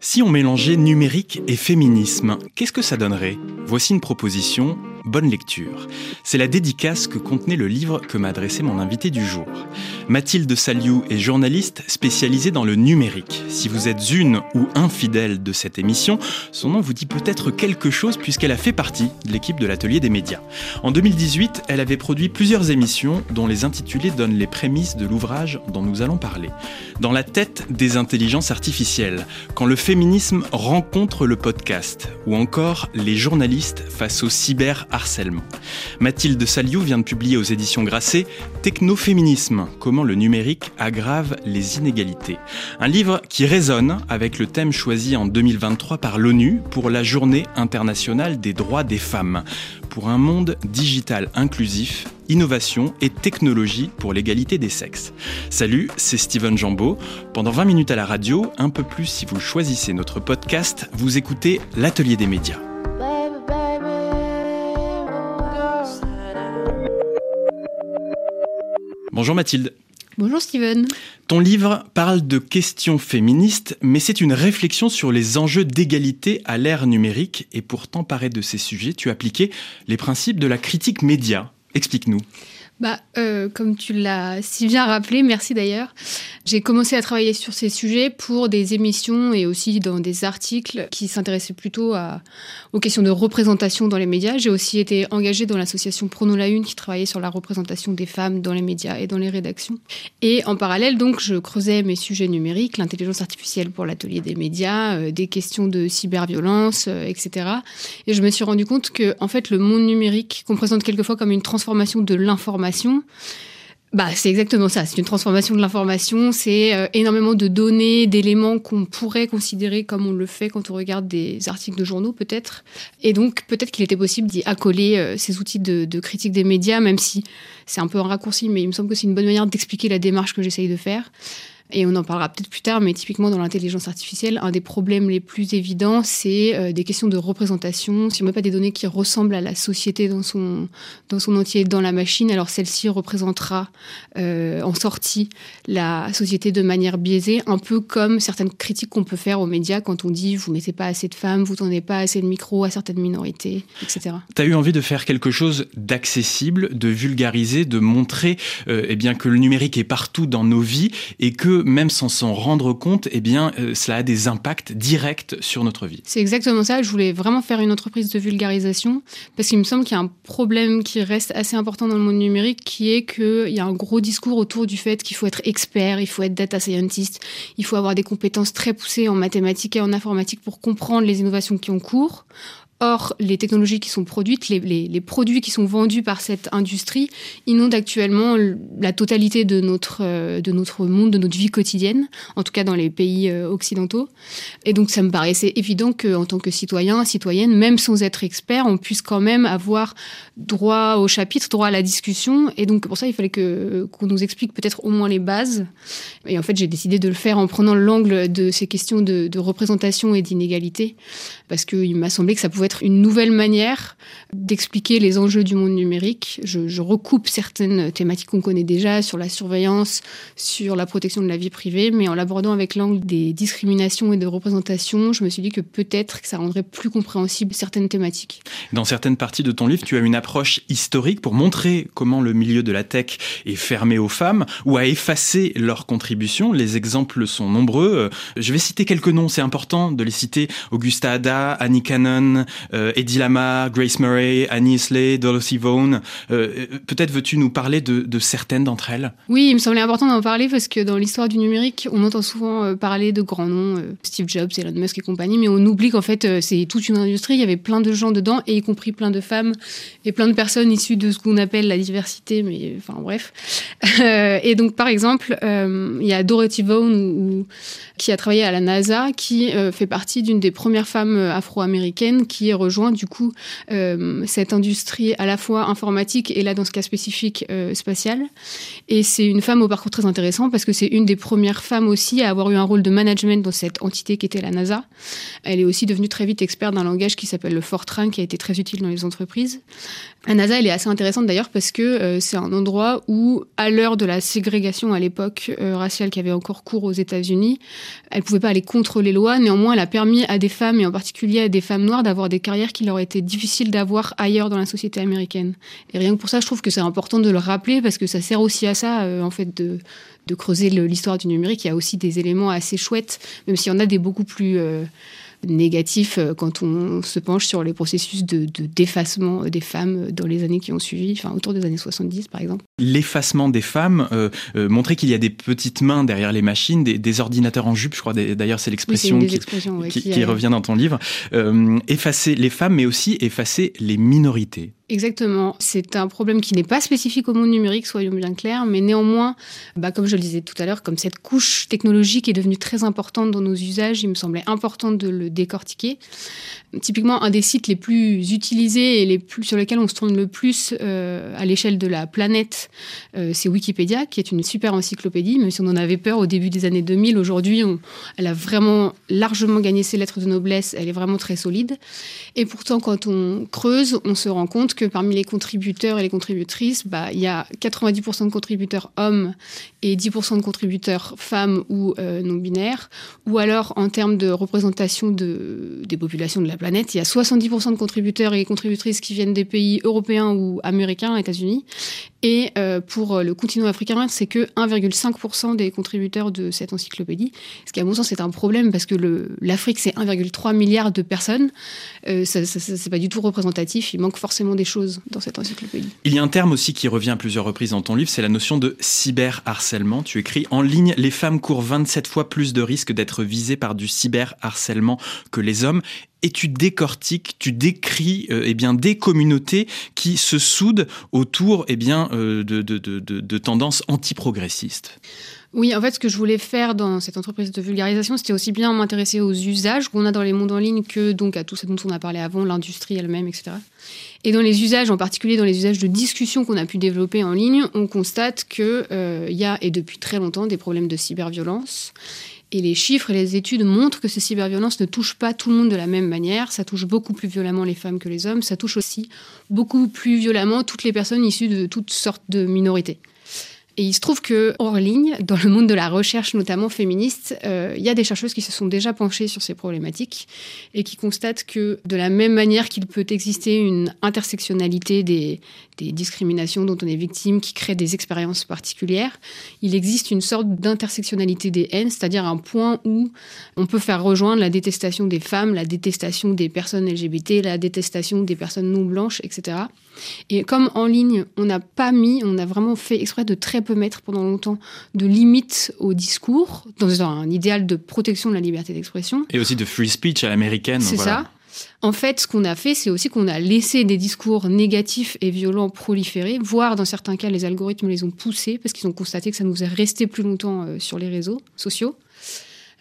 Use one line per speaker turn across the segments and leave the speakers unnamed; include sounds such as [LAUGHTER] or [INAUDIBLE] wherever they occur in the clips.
Si on mélangeait numérique et féminisme, qu'est-ce que ça donnerait? Voici une proposition, bonne lecture. C'est la dédicace que contenait le livre que m'a adressé mon invité du jour. Mathilde Saliou est journaliste spécialisée dans le numérique. Si vous êtes une ou un fidèle de cette émission, son nom vous dit peut-être quelque chose puisqu'elle a fait partie de l'équipe de l'atelier des médias. En 2018, elle avait produit plusieurs émissions dont les intitulés donnent les prémices de l'ouvrage dont nous allons parler. Dans la tête des intelligences artificielles, quand le féminisme rencontre le podcast, ou encore les journalistes face au Mathilde Saliou vient de publier aux éditions Grasset Technoféminisme, comment le numérique aggrave les inégalités. Un livre qui résonne avec le thème choisi en 2023 par l'ONU pour la Journée internationale des droits des femmes, pour un monde digital inclusif innovation et technologie pour l'égalité des sexes. Salut, c'est Steven Jambeau. Pendant 20 minutes à la radio, un peu plus si vous choisissez notre podcast, vous écoutez l'atelier des médias. Bonjour Mathilde.
Bonjour Steven.
Ton livre parle de questions féministes, mais c'est une réflexion sur les enjeux d'égalité à l'ère numérique. Et pour t'emparer de ces sujets, tu as appliqué les principes de la critique média. Explique-nous.
Bah, euh, comme tu l'as si bien rappelé, merci d'ailleurs. J'ai commencé à travailler sur ces sujets pour des émissions et aussi dans des articles qui s'intéressaient plutôt aux questions de représentation dans les médias. J'ai aussi été engagée dans l'association Prono la Une qui travaillait sur la représentation des femmes dans les médias et dans les rédactions. Et en parallèle, donc, je creusais mes sujets numériques, l'intelligence artificielle pour l'atelier des médias, euh, des questions de cyberviolence, euh, etc. Et je me suis rendu compte que, en fait, le monde numérique, qu'on présente quelquefois comme une transformation de l'information, bah, c'est exactement ça. C'est une transformation de l'information. C'est euh, énormément de données, d'éléments qu'on pourrait considérer comme on le fait quand on regarde des articles de journaux, peut-être. Et donc, peut-être qu'il était possible d'y accoler euh, ces outils de, de, critique des médias, même si c'est un peu un raccourci, mais il me semble que c'est une bonne manière d'expliquer la démarche que j'essaye de faire. Et on en parlera peut-être plus tard, mais typiquement dans l'intelligence artificielle, un des problèmes les plus évidents, c'est euh, des questions de représentation. Si on met pas des données qui ressemblent à la société dans son, dans son entier dans la machine, alors celle-ci représentera euh, en sortie la société de manière biaisée, un peu comme certaines critiques qu'on peut faire aux médias quand on dit vous mettez pas assez de femmes, vous tendez pas assez de micro à certaines minorités, etc.
Tu eu envie de faire quelque chose d'accessible, de vulgariser, de montrer euh, eh bien, que le numérique est partout dans nos vies et que même sans s'en rendre compte, eh bien, euh, cela a des impacts directs sur notre vie.
C'est exactement ça. Je voulais vraiment faire une entreprise de vulgarisation parce qu'il me semble qu'il y a un problème qui reste assez important dans le monde numérique qui est qu'il y a un gros discours autour du fait qu'il faut être expert, il faut être data scientist, il faut avoir des compétences très poussées en mathématiques et en informatique pour comprendre les innovations qui ont cours. Or, les technologies qui sont produites, les, produits qui sont vendus par cette industrie inondent actuellement la totalité de notre, euh, de notre monde, de notre vie quotidienne, en tout cas dans les pays euh, occidentaux. Et donc, ça me paraissait évident qu'en tant que citoyen, citoyenne, même sans être expert, on puisse quand même avoir droit au chapitre, droit à la discussion. Et donc, pour ça, il fallait que, qu'on nous explique peut-être au moins les bases. Et en fait, j'ai décidé de le faire en prenant l'angle de ces questions de, de représentation et d'inégalité, parce qu'il m'a semblé que ça pouvait être une nouvelle manière d'expliquer les enjeux du monde numérique. Je, recoupe certaines thématiques qu'on connaît déjà sur la surveillance, sur la protection de la vie privée, mais en l'abordant avec l'angle des discriminations et de représentation, je me suis dit que peut-être que ça rendrait plus compréhensible certaines thématiques.
Dans certaines parties de ton livre, tu as une approche historique pour montrer comment le milieu de la tech est fermé aux femmes ou a effacé leur contribution. Les exemples sont nombreux. Je vais citer quelques noms, c'est important de les citer. Augusta Ada, Annie Cannon, Eddie Lamar, Grace Murray, Annie Isley, Dorothy Vaughan. Euh, Peut-être veux-tu nous parler de, certaines d'entre elles?
Oui, il me semblait important d'en parler parce que dans l'histoire du numérique, on entend souvent euh, parler de grands noms, euh, Steve Jobs, Elon Musk et compagnie, mais on oublie qu'en fait, euh, c'est toute une industrie, il y avait plein de gens dedans, et y compris plein de femmes et plein de personnes issues de ce qu'on appelle la diversité, mais enfin bref. et donc, par exemple, il y a Dorothy Vaughan, qui a travaillé à la NASA, qui fait partie d'une des premières femmes afro-américaines qui rejoint du coup cette industrie à la fois informatique et là dans ce cas spécifique spatiale. Et c'est une femme au parcours très intéressant parce que c'est une des premières femmes aussi à avoir eu un rôle de management dans cette entité qui était la NASA. Elle est aussi devenue très vite experte d'un langage qui s'appelle le Fortran, qui a été très utile dans les entreprises. La NASA, elle est assez intéressante d'ailleurs parce que euh, c'est un endroit où, à l'heure de la ségrégation à l'époque euh, raciale qui avait encore cours aux États-Unis, elle pouvait pas aller contre les lois. Néanmoins, elle a permis à des femmes, et en particulier à des femmes noires, d'avoir des carrières qu'il leur était difficile d'avoir ailleurs dans la société américaine. Et rien que pour ça, je trouve que c'est important de le rappeler parce que ça sert aussi à ça, euh, en fait, de, de creuser l'histoire du numérique. Il y a aussi des éléments assez chouettes, même s'il y en a des beaucoup plus négatif euh, quand on se penche sur les processus de, défacement des femmes dans les années qui ont suivi, enfin autour des années 70 par exemple.
L'effacement des femmes, euh, euh, montrer qu'il y a des petites mains derrière les machines, des, ordinateurs en jupe, je crois d'ailleurs c'est l'expression qui, revient dans ton livre, effacer les femmes mais aussi effacer les minorités.
Exactement. C'est un problème qui n'est pas spécifique au monde numérique, soyons bien clairs, mais néanmoins, bah, comme je le disais tout à l'heure, comme cette couche technologique est devenue très importante dans nos usages, il me semblait important de le décortiquer. Typiquement, un des sites les plus utilisés et les plus, sur lesquels on se tourne le plus euh, à l'échelle de la planète, euh, c'est Wikipédia, qui est une super encyclopédie, même si on en avait peur au début des années 2000. Aujourd'hui, elle a vraiment largement gagné ses lettres de noblesse, elle est vraiment très solide. Et pourtant, quand on creuse, on se rend compte que parmi les contributeurs et les contributrices, bah, il y a 90% de contributeurs hommes et 10% de contributeurs femmes ou euh, non binaires, ou alors en termes de représentation de, des populations de la planète, il y a 70% de contributeurs et contributrices qui viennent des pays européens ou américains, États-Unis, et euh, pour le continent africain, c'est que 1,5% des contributeurs de cette encyclopédie. Ce qui, à mon sens, c'est un problème parce que l'Afrique, c'est 1,3 milliard de personnes. Euh, ça, c'est pas du tout représentatif. Il manque forcément des choses dans cette encyclopédie.
Il y a un terme aussi qui revient à plusieurs reprises dans ton livre, c'est la notion de cyberharcèlement. Tu écris en ligne, les femmes courent 27 fois plus de risques d'être visées par du cyberharcèlement que les hommes et tu décortiques, tu décris euh, eh bien des communautés qui se soudent autour eh bien euh, de, de, de, de tendances antiprogressistes.
Oui, en fait, ce que je voulais faire dans cette entreprise de vulgarisation, c'était aussi bien m'intéresser aux usages qu'on a dans les mondes en ligne que donc à tout ce dont on a parlé avant, l'industrie elle-même, etc. Et dans les usages, en particulier dans les usages de discussion qu'on a pu développer en ligne, on constate qu'il euh, y a, et depuis très longtemps, des problèmes de cyberviolence. Et les chiffres et les études montrent que ces cyberviolences ne touchent pas tout le monde de la même manière. Ça touche beaucoup plus violemment les femmes que les hommes. Ça touche aussi beaucoup plus violemment toutes les personnes issues de toutes sortes de minorités. Et il se trouve que hors ligne, dans le monde de la recherche, notamment féministe, euh, il y a des chercheuses qui se sont déjà penchées sur ces problématiques et qui constatent que de la même manière qu'il peut exister une intersectionnalité des, des discriminations dont on est victime qui créent des expériences particulières, il existe une sorte d'intersectionnalité des haines, c'est-à-dire un point où on peut faire rejoindre la détestation des femmes, la détestation des personnes LGBT, la détestation des personnes non blanches, etc. Et comme en ligne, on n'a pas mis, on a vraiment fait exprès de très peu mettre pendant longtemps de limites au discours, dans un idéal de protection de la liberté d'expression.
Et aussi de free speech à l'américaine.
C'est ça. En fait, ce qu'on a fait, c'est aussi qu'on a laissé des discours négatifs et violents proliférer, voire dans certains cas, les algorithmes les ont poussés parce qu'ils ont constaté que ça nous est resté plus longtemps euh, sur les réseaux sociaux.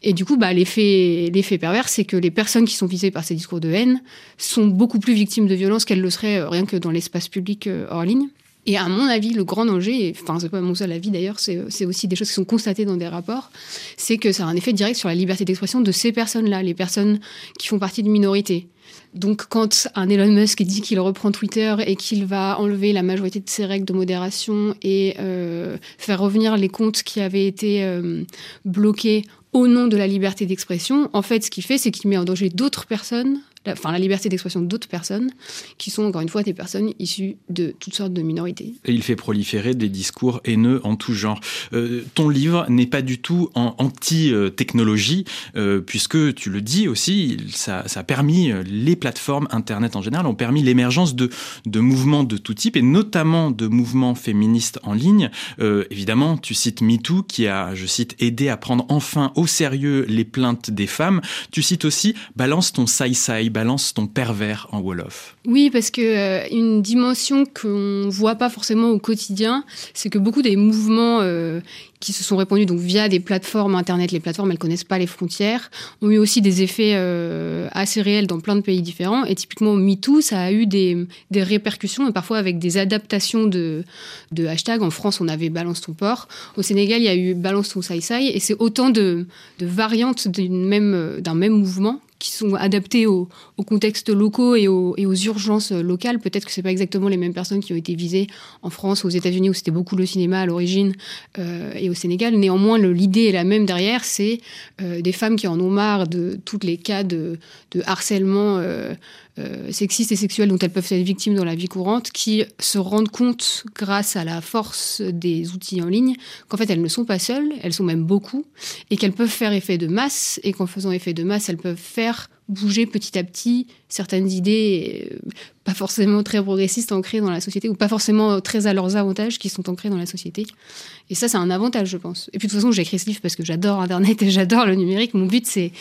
Et du coup, bah, l'effet, pervers, c'est que les personnes qui sont visées par ces discours de haine sont beaucoup plus victimes de violences qu'elles le seraient euh, rien que dans l'espace public euh, hors ligne. Et à mon avis, le grand danger, enfin c'est pas mon seul avis d'ailleurs, c'est aussi des choses qui sont constatées dans des rapports, c'est que ça a un effet direct sur la liberté d'expression de ces personnes-là, les personnes qui font partie de minorités. Donc quand un Elon Musk dit qu'il reprend Twitter et qu'il va enlever la majorité de ses règles de modération et euh, faire revenir les comptes qui avaient été euh, bloqués au nom de la liberté d'expression, en fait ce qu'il fait c'est qu'il met en danger d'autres personnes la, enfin, la liberté d'expression d'autres personnes, qui sont encore une fois des personnes issues de toutes sortes de minorités.
Il fait proliférer des discours haineux en tout genre. Euh, ton livre n'est pas du tout en anti-technologie, euh, puisque tu le dis aussi, ça, a permis, euh, les plateformes Internet en général ont permis l'émergence de, de mouvements de tout type, et notamment de mouvements féministes en ligne. évidemment, tu cites MeToo, qui a, je cite, aidé à prendre enfin au sérieux les plaintes des femmes. Tu cites aussi Balance ton sci-sci balance ton pervers en Wolof.
Oui, parce que euh, une dimension qu'on voit pas forcément au quotidien, c'est que beaucoup des mouvements euh, qui se sont répandus donc via des plateformes internet, les plateformes elles connaissent pas les frontières, ont eu aussi des effets euh, assez réels dans plein de pays différents. Et typiquement MeToo, ça a eu des, répercussions et parfois avec des adaptations de, hashtags. En France, on avait Balance ton port. Au Sénégal, il y a eu Balance ton sai sai. Et c'est autant de, variantes d'un même mouvement qui sont adaptés aux, contextes locaux et aux, urgences locales. Peut-être que c'est pas exactement les mêmes personnes qui ont été visées en France, aux États-Unis où c'était beaucoup le cinéma à l'origine euh, et au Sénégal. Néanmoins, l'idée est la même derrière, c'est euh, des femmes qui en ont marre de tous les cas de, harcèlement. Euh, euh, sexistes et sexuelles dont elles peuvent être victimes dans la vie courante, qui se rendent compte, grâce à la force des outils en ligne, qu'en fait elles ne sont pas seules, elles sont même beaucoup, et qu'elles peuvent faire effet de masse, et qu'en faisant effet de masse, elles peuvent faire bouger petit à petit certaines idées euh, pas forcément très progressistes ancrées dans la société ou pas forcément très à leurs avantages qui sont ancrés dans la société. Et ça, c'est un avantage, je pense. Et puis de toute façon, j'ai écrit ce livre parce que j'adore Internet et [LAUGHS] j'adore le numérique. Mon but, c'est,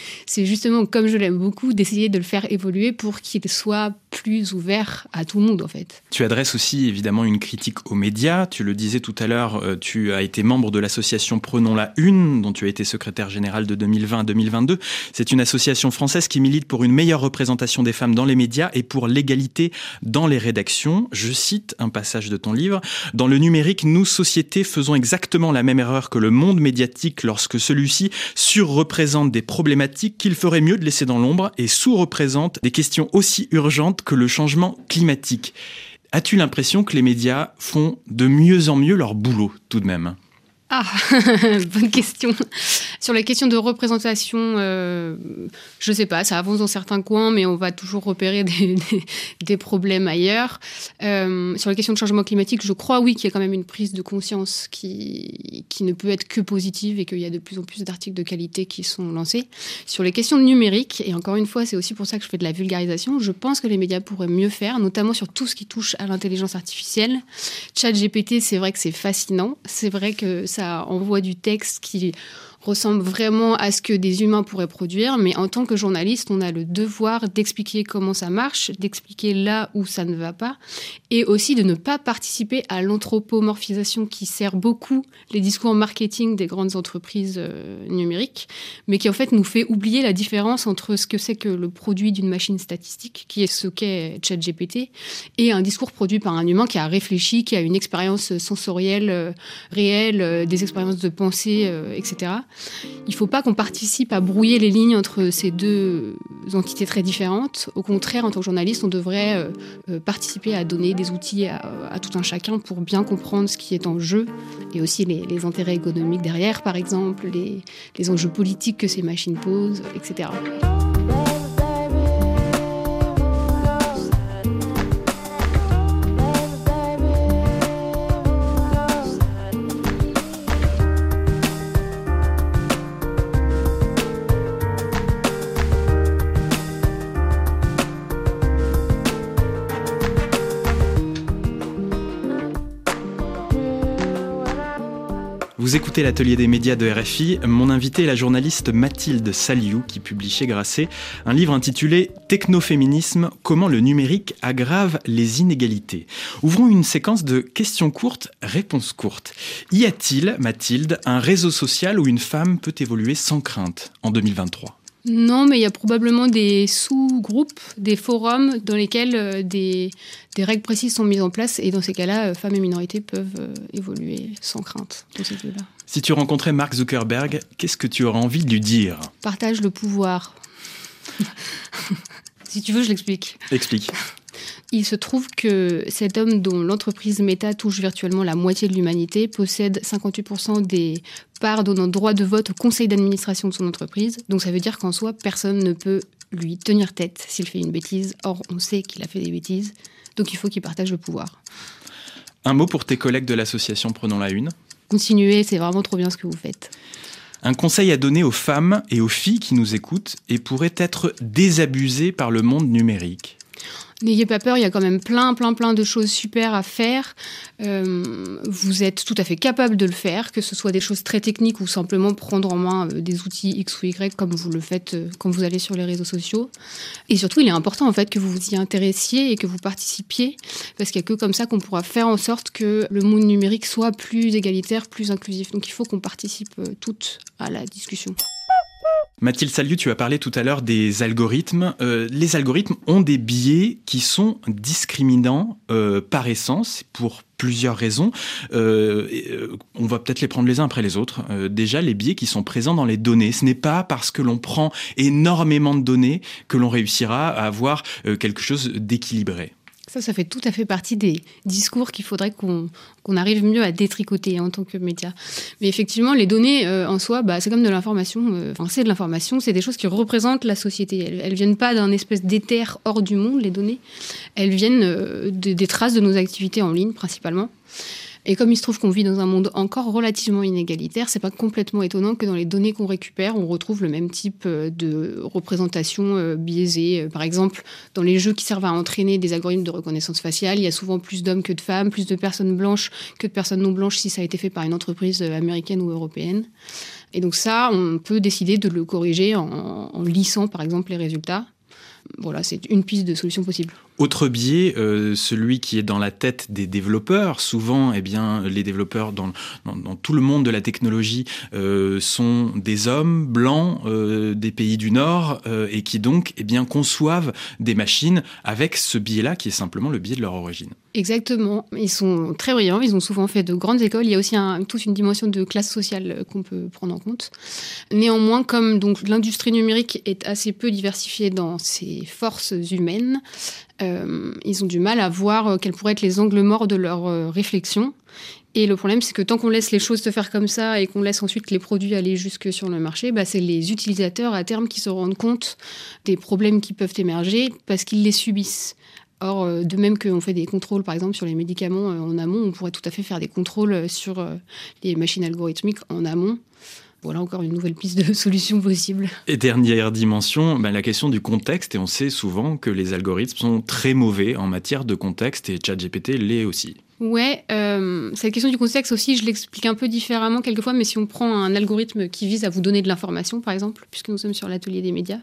justement, comme je l'aime beaucoup, d'essayer de le faire évoluer pour qu'il soit plus ouvert à tout le monde, en fait.
Tu adresses aussi évidemment une critique aux médias. Tu le disais tout à l'heure, euh, tu as été membre de l'association Prenons la Une, dont tu as été secrétaire général de 2020 à 2022. C'est une association française qui milite pour une meilleure représentation des femmes dans les médias et pour l'égalité dans les rédactions. Je cite un passage de ton livre. Dans le numérique, nous, sociétés, faisons exactement la même erreur que le monde médiatique lorsque celui-ci surreprésente des problématiques qu'il ferait mieux de laisser dans l'ombre et sous-représente des questions aussi urgentes que le changement climatique. As-tu l'impression que les médias font de mieux en mieux leur boulot tout de même?
Ah, [LAUGHS] bonne question. Sur la question de représentation, euh, je sais pas, ça avance dans certains coins, mais on va toujours repérer des, [LAUGHS] problèmes ailleurs. Euh, sur la question de changement climatique, je crois oui qu'il y a quand même une prise de conscience qui, qui ne peut être que positive et qu'il y a de plus en plus d'articles de qualité qui sont lancés. Sur les questions numériques, et encore une fois, c'est aussi pour ça que je fais de la vulgarisation, je pense que les médias pourraient mieux faire, notamment sur tout ce qui touche à l'intelligence artificielle. Chat GPT, c'est vrai que c'est fascinant. C'est vrai que ça envoie du texte qui ressemble vraiment à ce que des humains pourraient produire, mais en tant que journaliste, on a le devoir d'expliquer comment ça marche, d'expliquer là où ça ne va pas, et aussi de ne pas participer à l'anthropomorphisation qui sert beaucoup les discours marketing des grandes entreprises euh, numériques, mais qui en fait nous fait oublier la différence entre ce que c'est que le produit d'une machine statistique, qui est ce qu'est ChatGPT, et un discours produit par un humain qui a réfléchi, qui a une expérience sensorielle euh, réelle, euh, des expériences de pensée, etc. Il ne faut pas qu'on participe à brouiller les lignes entre ces deux entités très différentes. Au contraire, en tant que journaliste, on devrait euh, euh, participer à donner des outils à, tout un chacun pour bien comprendre ce qui est en jeu et aussi les, intérêts économiques derrière, par exemple, les, les enjeux politiques que ces machines posent, etc.
Vous écoutez l'atelier des médias de RFI. Mon invité est la journaliste Mathilde Saliou qui publie chez Grasset un livre intitulé Technoféminisme, comment le numérique aggrave les inégalités. Ouvrons une séquence de questions courtes, réponses courtes. Y a-t-il, Mathilde, un réseau social où une femme peut évoluer sans crainte en 2023
non, mais il y a probablement des sous-groupes, des forums dans lesquels euh, des, règles précises sont mises en place. Et dans ces cas-là, euh, femmes et minorités peuvent euh, évoluer sans crainte dans ces lieux-là.
Si tu rencontrais Mark Zuckerberg, qu'est-ce que tu aurais envie de lui dire?
Partage le pouvoir. [LAUGHS] [LAUGHS] si tu veux, je l'explique.
Explique.
Il se trouve que cet homme dont l'entreprise Meta touche virtuellement la moitié de l'humanité possède 58% des parts donnant droit de vote au conseil d'administration de son entreprise. Donc ça veut dire qu'en soi, personne ne peut lui tenir tête s'il fait une bêtise. Or, on sait qu'il a fait des bêtises. Donc il faut qu'il partage le pouvoir.
Un mot pour tes collègues de l'association Prenons la Une.
Continuez, c'est vraiment trop bien ce que vous faites.
Un conseil à donner aux femmes et aux filles qui nous écoutent et pourraient être désabusées par le monde numérique
N'ayez pas peur, il y a quand même plein, plein, plein de choses super à faire. Euh, vous êtes tout à fait capable de le faire, que ce soit des choses très techniques ou simplement prendre en main euh, des outils X ou Y comme vous le faites euh, quand vous allez sur les réseaux sociaux. Et surtout, il est important en fait que vous vous y intéressiez et que vous participiez, parce qu'il n'y a que comme ça qu'on pourra faire en sorte que le monde numérique soit plus égalitaire, plus inclusif. Donc il faut qu'on participe toutes à la discussion.
Mathilde Saliu, tu as parlé tout à l'heure des algorithmes. Euh, les algorithmes ont des biais qui sont discriminants euh, par essence pour plusieurs raisons. Euh, on va peut-être les prendre les uns après les autres. déjà, les biais qui sont présents dans les données. Ce n'est pas parce que l'on prend énormément de données que l'on réussira à avoir quelque chose d'équilibré.
Ça, ça fait tout à fait partie des discours qu'il faudrait qu'on arrive mieux à détricoter en tant que média. Mais effectivement, les données euh, en soi, bah, c'est comme de l'information. Euh, enfin, c'est de l'information, c'est des choses qui représentent la société. Elles, ne viennent pas d'un espèce d'éther hors du monde, les données. Elles viennent euh, des traces de nos activités en ligne, principalement. Et comme il se trouve qu'on vit dans un monde encore relativement inégalitaire, c'est pas complètement étonnant que dans les données qu'on récupère, on retrouve le même type euh, de représentation euh, biaisée. Euh, par exemple, dans les jeux qui servent à entraîner des algorithmes de reconnaissance faciale, il y a souvent plus d'hommes que de femmes, plus de personnes blanches que de personnes non blanches si ça a été fait par une entreprise américaine ou européenne. Et donc ça, on peut décider de le corriger en, en lissant par exemple les résultats. Voilà, c'est une piste de solution possible.
Autre biais, euh, celui qui est dans la tête des développeurs. Souvent, eh bien, les développeurs dans, tout le monde de la technologie euh, sont des hommes blancs euh, des pays du Nord et qui donc eh bien, conçoivent des machines avec ce biais-là qui est simplement le biais de leur origine.
Exactement. Ils sont très brillants. Ils ont souvent fait de grandes écoles. Il y a aussi toute une dimension de classe sociale qu'on peut prendre en compte. Néanmoins, comme l'industrie numérique est assez peu diversifiée dans ses forces humaines, euh, ils ont du mal à voir euh, quels pourraient être les angles morts de leur euh, réflexion. Et le problème, c'est que tant qu'on laisse les choses se faire comme ça et qu'on laisse ensuite les produits aller jusque sur le marché, bah, c'est les utilisateurs à terme qui se rendent compte des problèmes qui peuvent émerger parce qu'ils les subissent. Or, de même qu'on fait des contrôles, par exemple, sur les médicaments en amont, on pourrait tout à fait faire des contrôles sur les machines algorithmiques en amont voilà encore une nouvelle piste de [LAUGHS] solution possible.
Et dernière dimension, ben, la question du contexte. Et on sait souvent que les algorithmes sont très mauvais en matière de contexte et ChatGPT l'est aussi.
Ouais, euh, cette question du contexte aussi, je l'explique un peu différemment quelquefois, mais si on prend un algorithme qui vise à vous donner de l'information, par exemple, puisque nous sommes sur l'atelier des médias,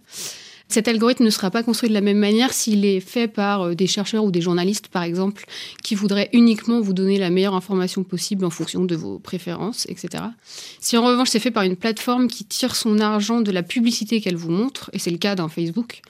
cet algorithme ne sera pas construit de la même manière s'il est fait par euh, des chercheurs ou des journalistes, par exemple, qui voudraient uniquement vous donner la meilleure information possible en fonction de vos préférences, etc. Si en revanche c'est fait par une plateforme qui tire son argent de la publicité qu'elle vous montre, et c'est le cas dans Facebook,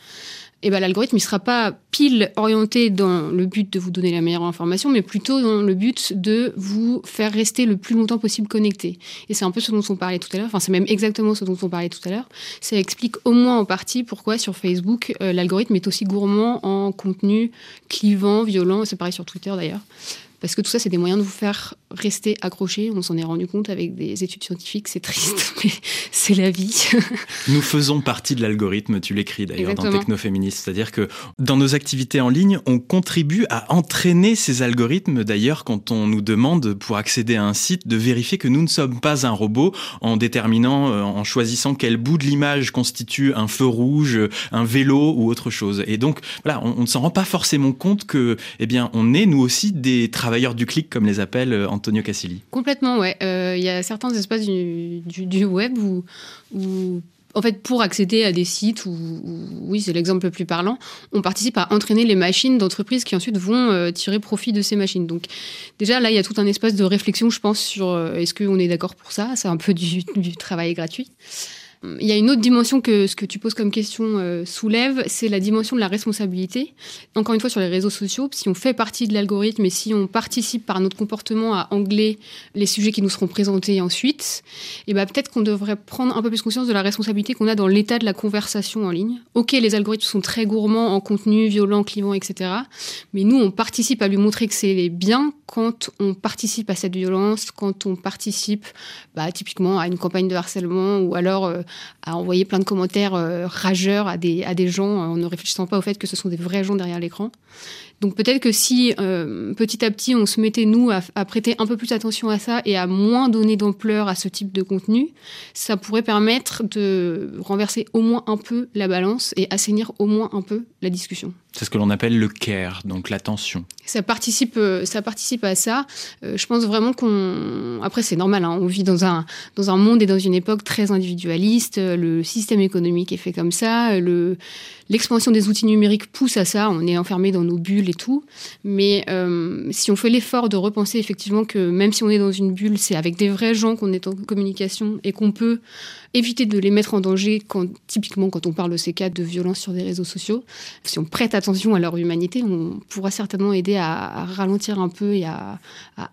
eh ben, l'algorithme ne sera pas pile orienté dans le but de vous donner la meilleure information, mais plutôt dans le but de vous faire rester le plus longtemps possible connecté. Et c'est un peu ce dont on parlait tout à l'heure, enfin c'est même exactement ce dont on parlait tout à l'heure. Ça explique au moins en partie pourquoi sur Facebook, euh, l'algorithme est aussi gourmand en contenu clivant, violent, c'est pareil sur Twitter d'ailleurs. Parce que tout ça, c'est des moyens de vous faire rester accroché. On s'en est rendu compte avec des études scientifiques. C'est triste, [LAUGHS] mais c'est la vie. [LAUGHS]
Nous faisons partie de l'algorithme, tu l'écris d'ailleurs dans Technoféministe. C'est-à-dire que dans nos activités en ligne, on contribue à entraîner ces algorithmes. D'ailleurs, quand on nous demande pour accéder à un site de vérifier que nous ne sommes pas un robot en déterminant, euh, en choisissant quel bout de l'image constitue un feu rouge, un vélo ou autre chose. Et donc, voilà, on, ne s'en rend pas forcément compte que, eh bien, on est nous aussi des travailleurs travailleurs du clic, comme les appelle euh, Antonio Cassilli.
Complètement, ouais. Euh, il y a certains espaces du, web où, en fait, pour accéder à des sites, où, oui, c'est l'exemple le plus parlant, on participe à entraîner les machines d'entreprises qui ensuite vont euh, tirer profit de ces machines. Donc, déjà, là, il y a tout un espace de réflexion, je pense, sur est-ce qu'on est d'accord pour ça? C'est un peu du travail gratuit. Il y a une autre dimension que ce que tu poses comme question euh, soulève, c'est la dimension de la responsabilité. Encore une fois, sur les réseaux sociaux, si on fait partie de l'algorithme et si on participe par notre comportement à angler les sujets qui nous seront présentés ensuite, et eh ben peut-être qu'on devrait prendre un peu plus conscience de la responsabilité qu'on a dans l'état de la conversation en ligne. Ok, les algorithmes sont très gourmands en contenu violent, clivant, etc. Mais nous, on participe à lui montrer que c'est bien quand on participe à cette violence, quand on participe bah, typiquement à une campagne de harcèlement ou alors euh, à envoyer plein de commentaires euh, rageurs à des, à des gens en ne réfléchissant pas au fait que ce sont des vrais gens derrière l'écran. Donc peut-être que si euh, petit à petit on se mettait nous à, prêter un peu plus attention à ça et à moins donner d'ampleur à ce type de contenu, ça pourrait permettre de renverser au moins un peu la balance et assainir au moins un peu la discussion.
C'est ce que l'on appelle le care, donc l'attention.
Ça participe, euh, ça participe à ça. Euh, je pense vraiment qu'on. Après, c'est normal, hein, on vit dans un, dans un monde et dans une époque très individualiste. Le système économique est fait comme ça. Le, l'expansion des outils numériques pousse à ça. On est enfermé dans nos bulles et tout. Mais euh, si on fait l'effort de repenser effectivement que même si on est dans une bulle, c'est avec des vrais gens qu'on est en communication et qu'on peut éviter de les mettre en danger quand, typiquement quand on parle de ces cas de violence sur des réseaux sociaux. Si on prête attention à leur humanité, on pourra certainement aider à, ralentir un peu et à,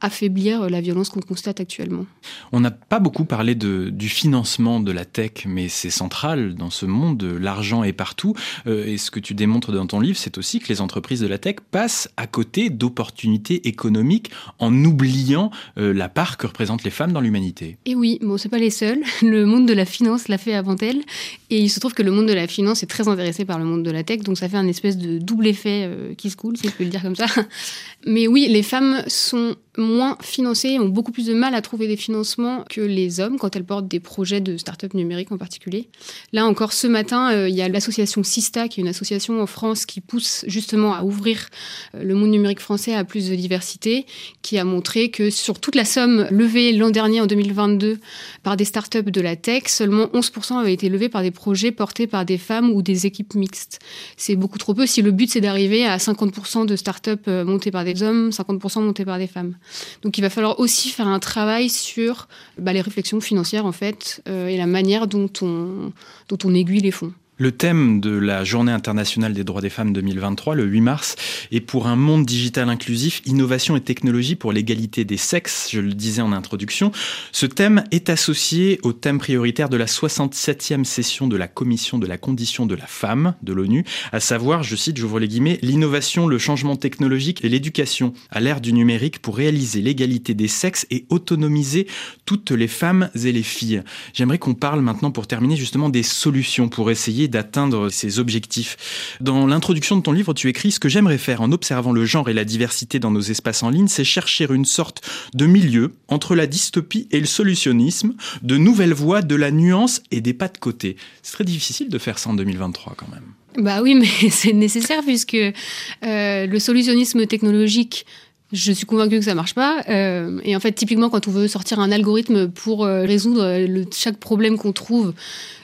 affaiblir la violence qu'on constate actuellement.
On n'a pas beaucoup parlé de, du financement de la tech, mais c'est central dans ce monde. L'argent est partout. Euh, et ce que tu démontres dans ton livre, c'est aussi que les entreprises de la tech passent à côté d'opportunités économiques en oubliant euh, la part que représentent les femmes dans l'humanité.
Et oui, bon, c'est pas les seuls. [LAUGHS] Le monde de la finance l'a fait avant elle. Et il se trouve que le monde de la finance est très intéressé par le monde de la tech, donc ça fait un espèce de double effet euh, qui se coule, si je peux le dire comme ça. [LAUGHS] Mais oui, les femmes sont moins financées, ont beaucoup plus de mal à trouver des financements que les hommes quand elles portent des projets de start-up numériques en particulier. Là encore, ce matin, euh, il y a l'association Sista, qui est une association en France qui pousse justement à ouvrir euh, le monde numérique français à plus de diversité, qui a montré que sur toute la somme levée l'an dernier, en 2022, par des start-up de la tech, seulement 11% avaient été levés par des projets portés par des femmes ou des équipes mixtes. C'est beaucoup trop peu si le but c'est d'arriver à 50% de start-up euh, montées par des hommes, 50% montées par des femmes. Donc il va falloir aussi faire un travail sur bah, les réflexions financières en fait euh, et la manière dont on, dont on aiguille les fonds.
Le thème de la Journée internationale des droits des femmes 2023, le 8 mars, est pour un monde digital inclusif, innovation et technologie pour l'égalité des sexes, je le disais en introduction. Ce thème est associé au thème prioritaire de la 67e session de la Commission de la condition de la femme de l'ONU, à savoir, je cite, j'ouvre les guillemets, l'innovation, le changement technologique et l'éducation à l'ère du numérique pour réaliser l'égalité des sexes et autonomiser toutes les femmes et les filles. J'aimerais qu'on parle maintenant, pour terminer, justement des solutions pour essayer d'atteindre ces objectifs. Dans l'introduction de ton livre, tu écris Ce que j'aimerais faire en observant le genre et la diversité dans nos espaces en ligne, c'est chercher une sorte de milieu entre la dystopie et le solutionnisme, de nouvelles voies, de la nuance et des pas de côté. C'est très difficile de faire ça en 2023 quand même.
Bah oui, [LAUGHS] mais c'est nécessaire puisque euh, le solutionnisme technologique je suis convaincue que ça marche pas. Euh, et en fait, typiquement, quand on veut sortir un algorithme pour euh, résoudre chaque problème qu'on trouve,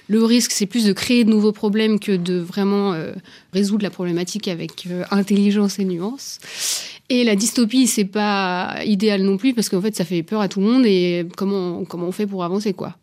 le risque, c'est plus de créer de nouveaux problèmes que de vraiment euh, résoudre la problématique avec euh, intelligence et nuance. Et la dystopie, c'est pas idéal non plus parce qu'en fait, ça fait peur à tout le monde et comment, comment on fait pour avancer, quoi.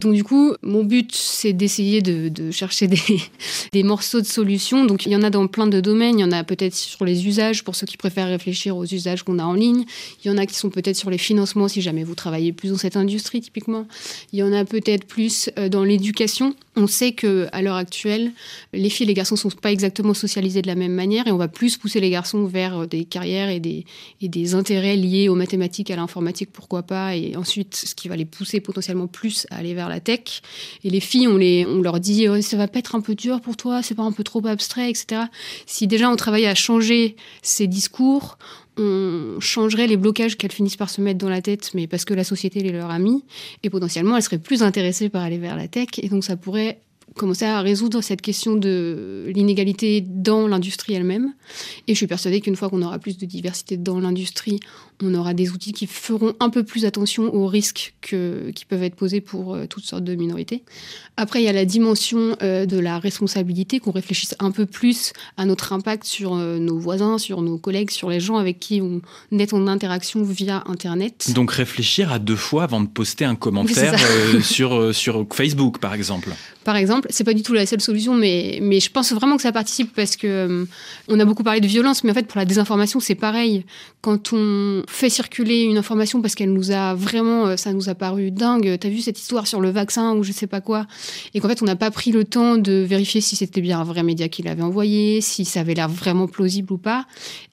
Donc, du coup, mon but, c'est d'essayer de, chercher des, [LAUGHS] des morceaux de solutions. Donc, il y en a dans plein de domaines. Il y en a peut-être sur les usages pour ceux qui préfèrent réfléchir aux usages qu'on a en ligne. Il y en a qui sont peut-être sur les financements si jamais vous travaillez plus dans cette industrie, typiquement. Il y en a peut-être plus euh, dans l'éducation. On sait que à l'heure actuelle, les filles et les garçons sont pas exactement socialisés de la même manière et on va plus pousser les garçons vers euh, des carrières et des, intérêts liés aux mathématiques, à l'informatique, pourquoi pas, et ensuite ce qui va les pousser potentiellement plus à aller vers la tech. Et les filles, on, les, on leur dit oh, ça va pas être un peu dur pour toi, c'est pas un peu trop abstrait, etc. Si déjà on travaille à changer ces discours, on changerait les blocages qu'elles finissent par se mettre dans la tête, mais parce que la société les leur a mis, et potentiellement elles seraient plus intéressées par aller vers la tech, et donc ça pourrait commencer à résoudre cette question de l'inégalité dans l'industrie elle-même. Et je suis persuadée qu'une fois qu'on aura plus de diversité dans l'industrie, on aura des outils qui feront un peu plus attention aux risques que, qui peuvent être posés pour euh, toutes sortes de minorités. Après, il y a la dimension euh, de la responsabilité, qu'on réfléchisse un peu plus à notre impact sur euh, nos voisins, sur nos collègues, sur les gens avec qui on est en interaction via Internet.
Donc réfléchir à deux fois avant de poster un commentaire [LAUGHS] sur, sur Facebook, par exemple.
Par exemple, c'est pas du tout la seule solution, mais, mais je pense vraiment que ça participe parce que on a beaucoup parlé de violence, mais en fait pour la désinformation c'est pareil. Quand on fait circuler une information parce qu'elle nous a vraiment, euh, ça nous a paru dingue. T'as vu cette histoire sur le vaccin ou je sais pas quoi, et qu'en fait on n'a pas pris le temps de vérifier si c'était bien un vrai média qui l'avait envoyé, si ça avait l'air vraiment plausible ou pas.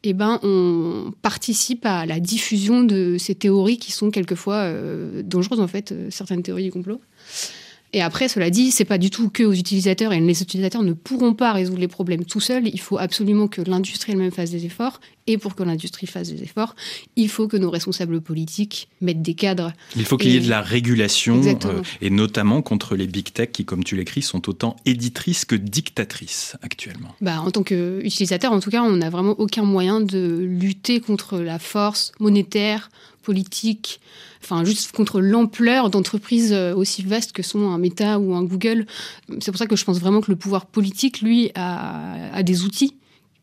Et eh ben on participe à la diffusion de ces théories qui sont quelquefois euh, dangereuses en fait, euh, certaines théories du complot. Et après, cela dit, c'est pas du tout que aux utilisateurs et les utilisateurs ne pourront pas résoudre les problèmes tout seuls. Il faut absolument que l'industrie elle-même fasse des efforts. Et pour que l'industrie fasse des efforts, il faut que nos responsables politiques mettent des cadres.
Il faut qu'il y ait de la régulation, euh, et notamment contre les big tech qui, comme tu l'écris, sont autant éditrices que dictatrices actuellement.
Bah, en tant qu'utilisateur, en tout cas, on n'a vraiment aucun moyen de lutter contre la force monétaire, politique, enfin juste contre l'ampleur d'entreprises euh, aussi vastes que sont un Meta ou un Google. C'est pour ça que je pense vraiment que le pouvoir politique, lui, a, des outils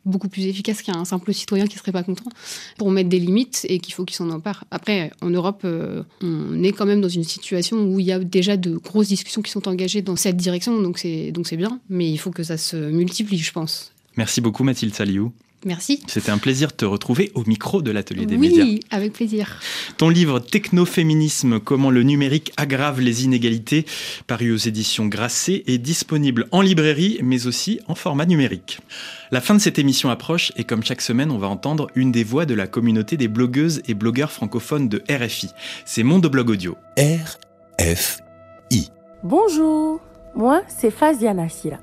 beaucoup plus efficaces qu'un simple citoyen qui serait pas content pour mettre des limites et qu'il faut qu'il s'en empare. Après, en Europe, euh, on est quand même dans une situation où il y a déjà de grosses discussions qui sont engagées dans cette direction, donc c'est donc c'est bien, mais il faut que ça se multiplie, je pense.
Merci beaucoup Mathilde Saliou.
Merci.
C'était un plaisir de te retrouver au micro de l'Atelier des médias.
Oui, avec plaisir.
Ton livre Technoféminisme, comment le numérique aggrave les inégalités, paru aux éditions Grasset, est disponible en librairie, mais aussi en format numérique. La fin de cette émission approche et comme chaque semaine, on va entendre une des voix de la communauté des blogueuses et blogueurs francophones de RFI. C'est Monde Blog Audio.
RFI. Bonjour, moi c'est Faziana Sira.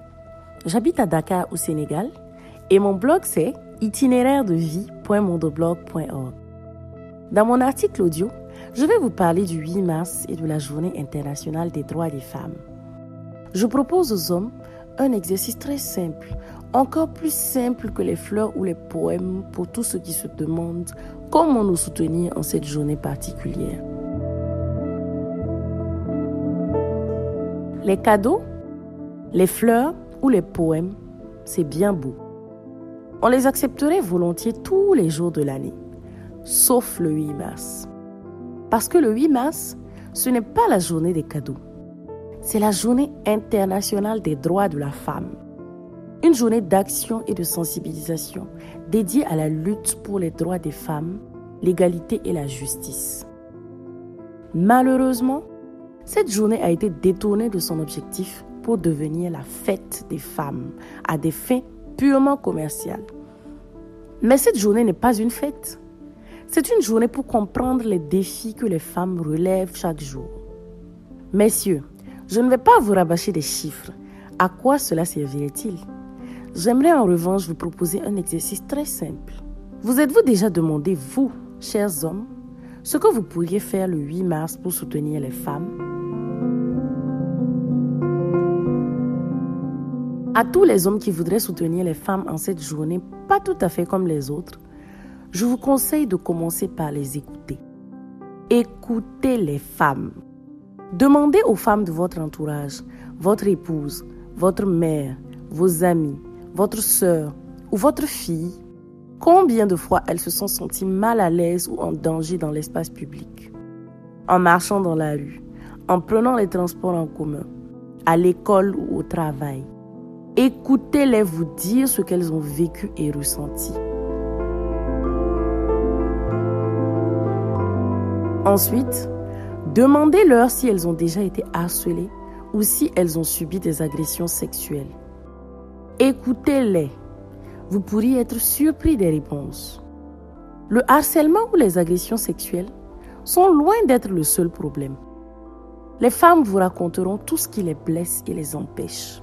J'habite à Dakar au Sénégal et mon blog c'est itinéraire de vie.mondoblog.org. Dans mon article audio, je vais vous parler du 8 mars et de la Journée internationale des droits des femmes. Je propose aux hommes un exercice très simple, encore plus simple que les fleurs ou les poèmes pour tous ceux qui se demandent comment nous soutenir en cette journée particulière. Les cadeaux, les fleurs ou les poèmes, c'est bien beau. On les accepterait volontiers tous les jours de l'année, sauf le 8 mars. Parce que le 8 mars, ce n'est pas la journée des cadeaux, c'est la journée internationale des droits de la femme. Une journée d'action et de sensibilisation dédiée à la lutte pour les droits des femmes, l'égalité et la justice. Malheureusement, cette journée a été détournée de son objectif pour devenir la fête des femmes à des fins purement commercial. Mais cette journée n'est pas une fête. C'est une journée pour comprendre les défis que les femmes relèvent chaque jour. Messieurs, je ne vais pas vous rabâcher des chiffres. À quoi cela servirait-il? J'aimerais en revanche vous proposer un exercice très simple. Vous êtes-vous déjà demandé, vous, chers hommes, ce que vous pourriez faire le 8 mars pour soutenir les femmes? À tous les hommes qui voudraient soutenir les femmes en cette journée, pas tout à fait comme les autres, je vous conseille de commencer par les écouter. Écoutez les femmes. Demandez aux femmes de votre entourage, votre épouse, votre mère, vos amis, votre sœur ou votre fille, combien de fois elles se sont senties mal à l'aise ou en danger dans l'espace public. En marchant dans la rue, en prenant les transports en commun, à l'école ou au travail. Écoutez-les vous dire ce qu'elles ont vécu et ressenti. Ensuite, demandez-leur si elles ont déjà été harcelées ou si elles ont subi des agressions sexuelles. Écoutez-les. Vous pourriez être surpris des réponses. Le harcèlement ou les agressions sexuelles sont loin d'être le seul problème. Les femmes vous raconteront tout ce qui les blesse et les empêche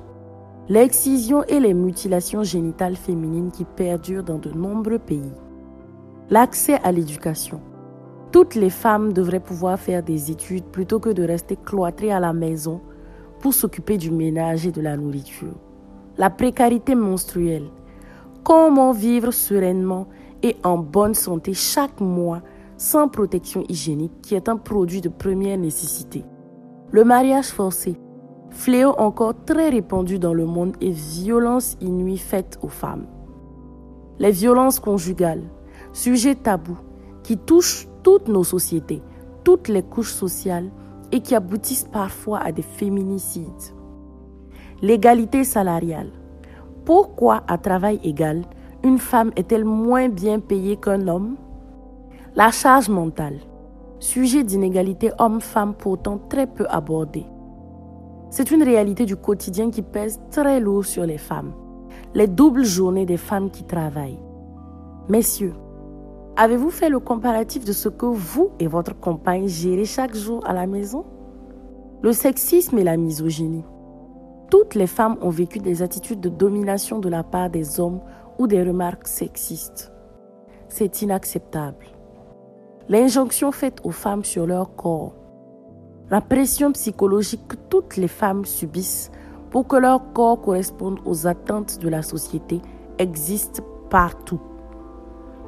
l'excision et les mutilations génitales féminines qui perdurent dans de nombreux pays, l'accès à l'éducation. Toutes les femmes devraient pouvoir faire des études plutôt que de rester cloîtrées à la maison pour s'occuper du ménage et de la nourriture. La précarité menstruelle. Comment vivre sereinement et en bonne santé chaque mois sans protection hygiénique qui est un produit de première nécessité. Le mariage forcé fléau encore très répandu dans le monde et violences inouïes faites aux femmes. Les violences conjugales, sujet tabou qui touchent toutes nos sociétés, toutes les couches sociales et qui aboutissent parfois à des féminicides. L'égalité salariale. Pourquoi à travail égal, une femme est-elle moins bien payée qu'un homme? La charge mentale. Sujet d'inégalité homme-femme pourtant très peu abordé. C'est une réalité du quotidien qui pèse très lourd sur les femmes. Les doubles journées des femmes qui travaillent. Messieurs, avez-vous fait le comparatif de ce que vous et votre compagne gérez chaque jour à la maison? Le sexisme et la misogynie. Toutes les femmes ont vécu des attitudes de domination de la part des hommes ou des remarques sexistes. C'est inacceptable. L'injonction faite aux femmes sur leur corps, la pression psychologique que toutes les femmes subissent pour que leur corps corresponde aux attentes de la société existe partout.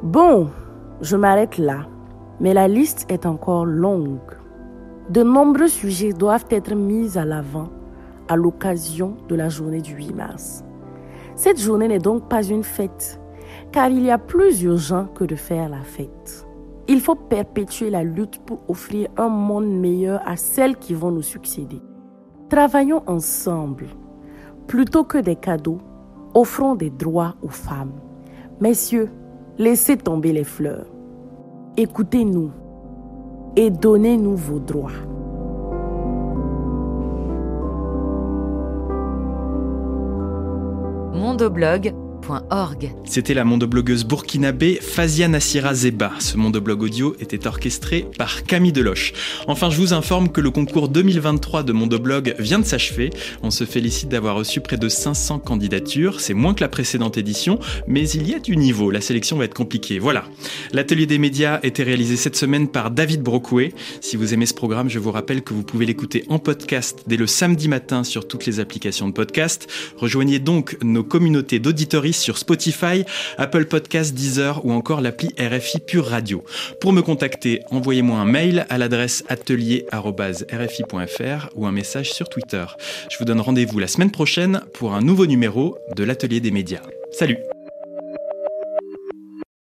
Bon, je m'arrête là, mais la liste est encore longue. De nombreux sujets doivent être mis à l'avant à l'occasion de la journée du 8 mars. Cette journée n'est donc pas une fête, car il y a plus urgent que de faire la fête. Il faut perpétuer la lutte pour offrir un monde meilleur à celles qui vont nous succéder. Travaillons ensemble. Plutôt que des cadeaux, offrons des droits aux femmes. Messieurs, laissez tomber les fleurs. Écoutez-nous et donnez-nous vos droits.
Mondoblog
c'était la mondoblogueuse burkinabé Fazia Nassira Zeba. Ce mondoblog audio était orchestré par Camille Deloche. Enfin, je vous informe que le concours 2023 de Mondoblog vient de s'achever. On se félicite d'avoir reçu près de 500 candidatures. C'est moins que la précédente édition, mais il y a du niveau. La sélection va être compliquée. Voilà. L'atelier des médias était réalisé cette semaine par David Brocoué. Si vous aimez ce programme, je vous rappelle que vous pouvez l'écouter en podcast dès le samedi matin sur toutes les applications de podcast. Rejoignez donc nos communautés d'auditories sur Spotify, Apple Podcasts, Deezer ou encore l'appli RFI Pure Radio. Pour me contacter, envoyez-moi un mail à l'adresse atelier.rfi.fr ou un message sur Twitter. Je vous donne rendez-vous la semaine prochaine pour un nouveau numéro de l'Atelier des médias. Salut